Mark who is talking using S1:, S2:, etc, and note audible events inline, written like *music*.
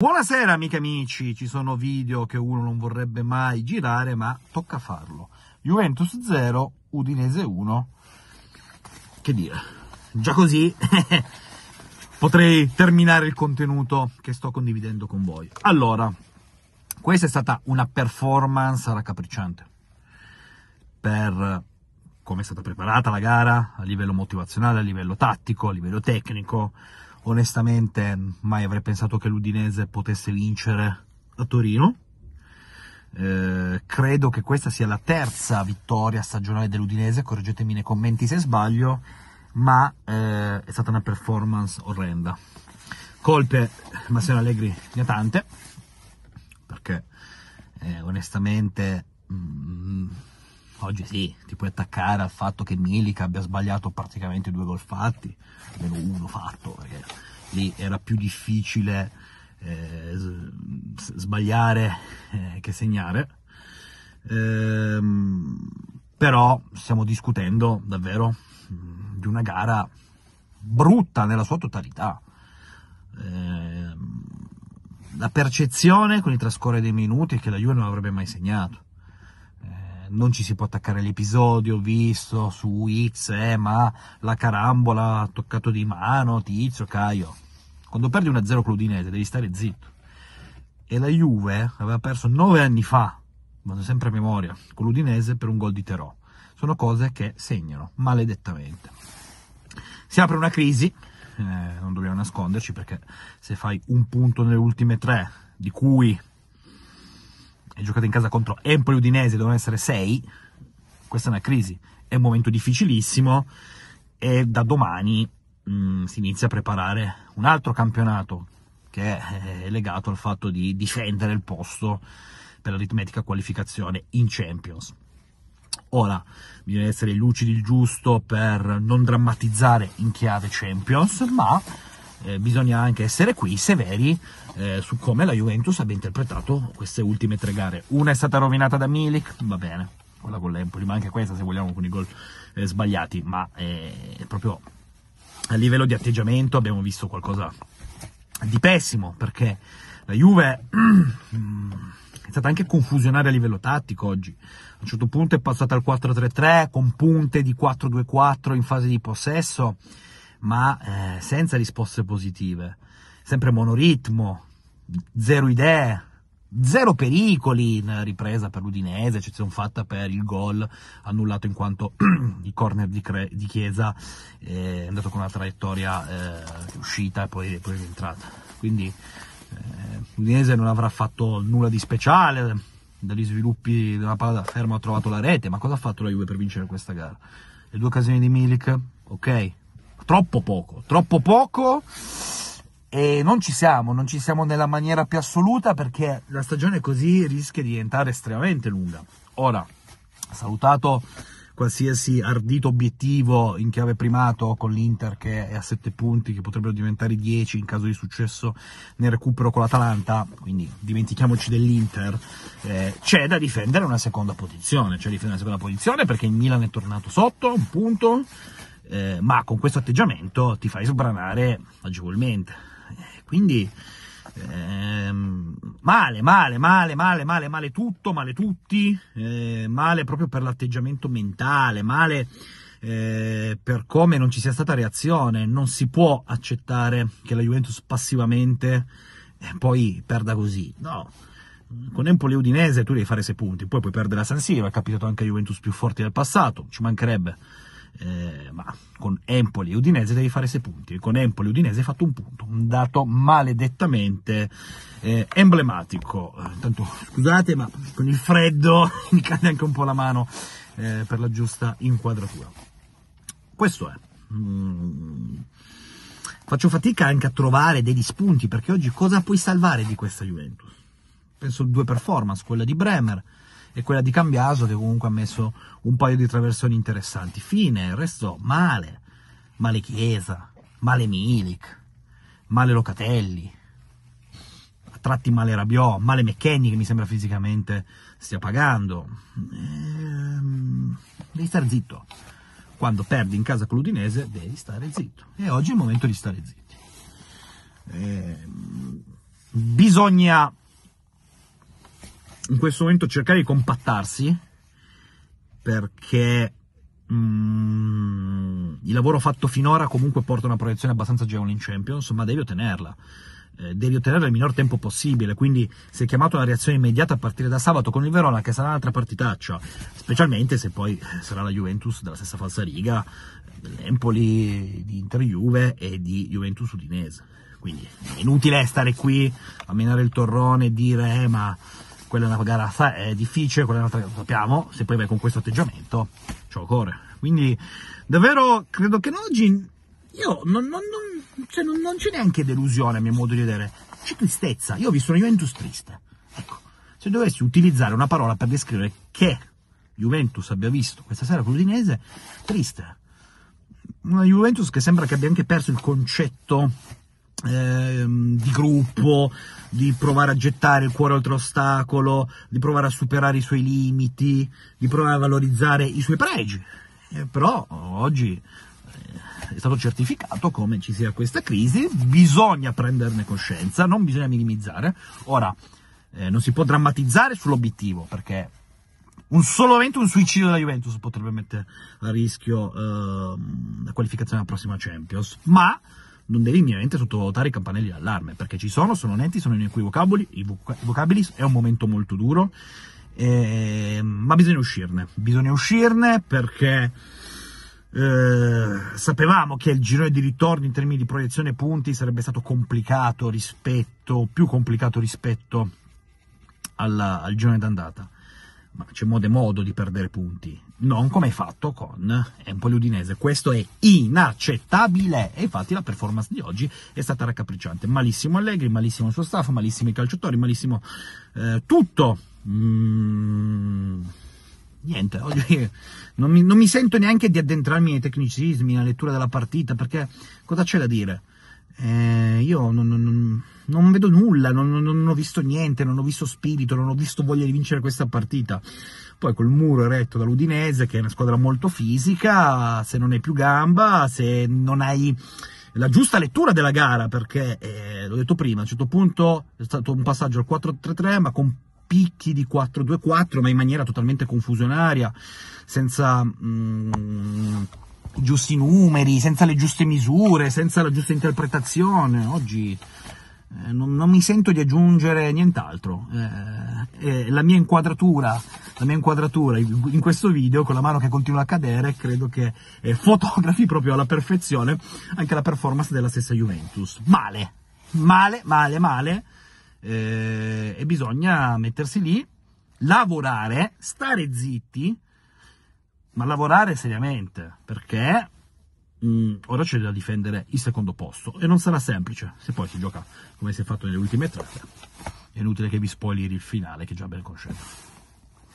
S1: Buonasera amiche e amici, ci sono video che uno non vorrebbe mai girare, ma tocca farlo. Juventus 0, Udinese 1. Che dire, già così *laughs* potrei terminare il contenuto che sto condividendo con voi. Allora, questa è stata una performance raccapricciante per come è stata preparata la gara a livello motivazionale, a livello tattico, a livello tecnico onestamente mai avrei pensato che l'Udinese potesse vincere a Torino. Eh, credo che questa sia la terza vittoria stagionale dell'Udinese, correggetemi nei commenti se sbaglio, ma eh, è stata una performance orrenda. Colpe Massimo Allegri ne ha tante, perché eh, onestamente mh, mm, oggi sì, ti puoi attaccare al fatto che Milik abbia sbagliato praticamente due gol fatti, almeno uno fatto, perché lì era più difficile eh, sbagliare eh, che segnare. Ehm, però stiamo discutendo davvero di una gara brutta nella sua totalità. Ehm, la percezione con il trascorrere dei minuti è che la Juve non avrebbe mai segnato non ci si può attaccare all'episodio visto su X, eh, ma la carambola ha toccato di mano, Tizio, Caio. Quando perdi 1-0 con l'Udinese devi stare zitto. E la Juve aveva perso 9 anni fa, vado sempre a memoria, con l'Udinese per un gol di Terò. Sono cose che segnano, maledettamente. Si apre una crisi, eh, non dobbiamo nasconderci, perché se fai un punto nelle ultime tre, di cui è giocata in casa contro Empoli Udinese, devono essere 6, questa è una crisi, è un momento difficilissimo e da domani mh, mm, si inizia a preparare un altro campionato che è legato al fatto di difendere il posto per l'aritmetica qualificazione in Champions. Ora, bisogna essere lucidi il giusto per non drammatizzare in chiave Champions, ma eh, bisogna anche essere qui severi eh, su come la Juventus abbia interpretato queste ultime tre gare. Una è stata rovinata da Milik, va bene, quella con l'Empoli, ma anche questa se vogliamo con i gol eh, sbagliati, ma eh, proprio a livello di atteggiamento abbiamo visto qualcosa di pessimo, perché la Juve *clears throat* è stata anche confusionaria a livello tattico oggi. A un certo punto è passata al 4-3-3 con punte di 4-2-4 in fase di possesso ma eh, senza risposte positive. Sempre monoritmo, zero idee, zero pericoli in ripresa per l'Udinese, eccezione fatta per il gol annullato in quanto *clears throat* il corner di, Cre- di Chiesa è andato con una traiettoria eh, uscita e poi, poi rientrata. Quindi eh, l'Udinese non avrà fatto nulla di speciale, dagli sviluppi della palla da fermo ha trovato la rete, ma cosa ha fatto la Juve per vincere questa gara? Le due occasioni di Milik, ok, troppo poco, troppo poco e non ci siamo, non ci siamo nella maniera più assoluta perché la stagione così rischia di diventare estremamente lunga. Ora, salutato qualsiasi ardito obiettivo in chiave primato con l'Inter che è a 7 punti, che potrebbero diventare 10 in caso di successo nel recupero con l'Atalanta, quindi dimentichiamoci dell'Inter, eh, c'è da difendere una seconda posizione, c'è da difendere una seconda posizione perché il Milan è tornato sotto, un punto, eh, ma con questo atteggiamento ti fai sbranare agevolmente. Eh, quindi ehm, male, male, male, male, male, male tutto, male tutti, eh, male proprio per l'atteggiamento mentale, male eh, per come non ci sia stata reazione. Non si può accettare che la Juventus passivamente eh, poi perda così. No. Con Empoli Udinese tu devi fare 6 punti, poi puoi perdere la San Siro, è capitato anche a Juventus più forti del passato, ci mancherebbe eh, ma con Empoli e Udinese devi fare 6 punti, con Empoli e Udinese hai fatto un punto, un dato maledettamente eh, emblematico. Intanto scusate, ma con il freddo *laughs* mi cade anche un po' la mano eh, per la giusta inquadratura. Questo è. Mm. Faccio fatica anche a trovare degli spunti perché oggi cosa puoi salvare di questa Juventus? Penso due performance, quella di Bremer e quella di Cambiaso che comunque ha messo un paio di traversoni interessanti. Fine, il resto male. Male Chiesa, male Milik, male Locatelli, a tratti male Rabiò, male McKenny che mi sembra fisicamente stia pagando. Ehm, devi stare zitto. Quando perdi in casa con l'Udinese devi stare zitto. E oggi è il momento di stare zitti. Ehm, bisogna in questo momento cercare di compattarsi perché mm, il lavoro fatto finora comunque porta una proiezione abbastanza agevole in Champions, ma devi ottenerla. Eh, devi ottenerla nel minor tempo possibile, quindi sei chiamato a una reazione immediata a partire da sabato con il Verona, che sarà un'altra partitaccia, specialmente se poi sarà la Juventus della stessa falsa riga, dell'Empoli di Inter Juve e di Juventus Udinese. Quindi è inutile stare qui a menare il torrone e dire eh, ma quella è una gara è difficile, quella è un'altra gara sappiamo, se poi vai con questo atteggiamento ci occorre. Quindi davvero credo che oggi io non, non, non, cioè non c'è neanche delusione a mio modo di vedere, c'è tristezza. Io ho visto una Juventus triste. Ecco, se dovessi utilizzare una parola per descrivere che Juventus abbia visto questa sera con l'Udinese, triste. Una Juventus che sembra che abbia anche perso il concetto eh, di gruppo, di provare a gettare il cuore oltre ostacolo, di provare a superare i suoi limiti, di provare a valorizzare i suoi pregi. Eh, però oggi eh, è stato certificato come ci sia questa crisi, bisogna prenderne coscienza, non bisogna minimizzare. Ora, eh, non si può drammatizzare sull'obiettivo, perché un solo evento, un suicidio della Juventus potrebbe mettere a rischio eh, la qualificazione alla prossima Champions, ma non devi minimamente sottovalutare i campanelli d'allarme, perché ci sono, sono netti, sono inequivocabili, vocabili, è un momento molto duro, eh, ma bisogna uscirne, bisogna uscirne perché eh, sapevamo che il girone di ritorno in termini di proiezione punti sarebbe stato complicato rispetto, più complicato rispetto alla, al girone d'andata ma c'è modo e modo di perdere punti, non come hai fatto con Empoli Udinese. Questo è inaccettabile e infatti la performance di oggi è stata raccapricciante. Malissimo Allegri, malissimo il suo staff, malissimo i calciatori, malissimo eh, tutto. Mm, niente, oggi *laughs* non mi, non mi sento neanche di addentrarmi nei tecnicismi, nella lettura della partita, perché cosa c'è da dire? Eh, io non, non, non, vedo nulla, non, non, ho visto niente, non ho visto spirito, non ho visto voglia di vincere questa partita. Poi col muro eretto dall'Udinese, che è una squadra molto fisica, se non hai più gamba, se non hai la giusta lettura della gara, perché, eh, l'ho detto prima, a un certo punto è stato un passaggio al 4-3-3, ma con picchi di 4-2-4, ma in maniera totalmente confusionaria, senza... Mm, giusti numeri, senza le giuste misure, senza la giusta interpretazione. Oggi eh, non, non, mi sento di aggiungere nient'altro. Eh, eh, la, mia inquadratura, la mia inquadratura in questo video, con la mano che continua a cadere, credo che eh, fotografi proprio alla perfezione anche la performance della stessa Juventus. Male, male, male, male. Eh, e bisogna mettersi lì, lavorare, stare zitti, ma lavorare seriamente, perché mh, mm, ora c'è da difendere il secondo posto e non sarà semplice, se poi si gioca come si è fatto nelle ultime tre. È inutile che vi spoileri il finale, che già ben conoscete.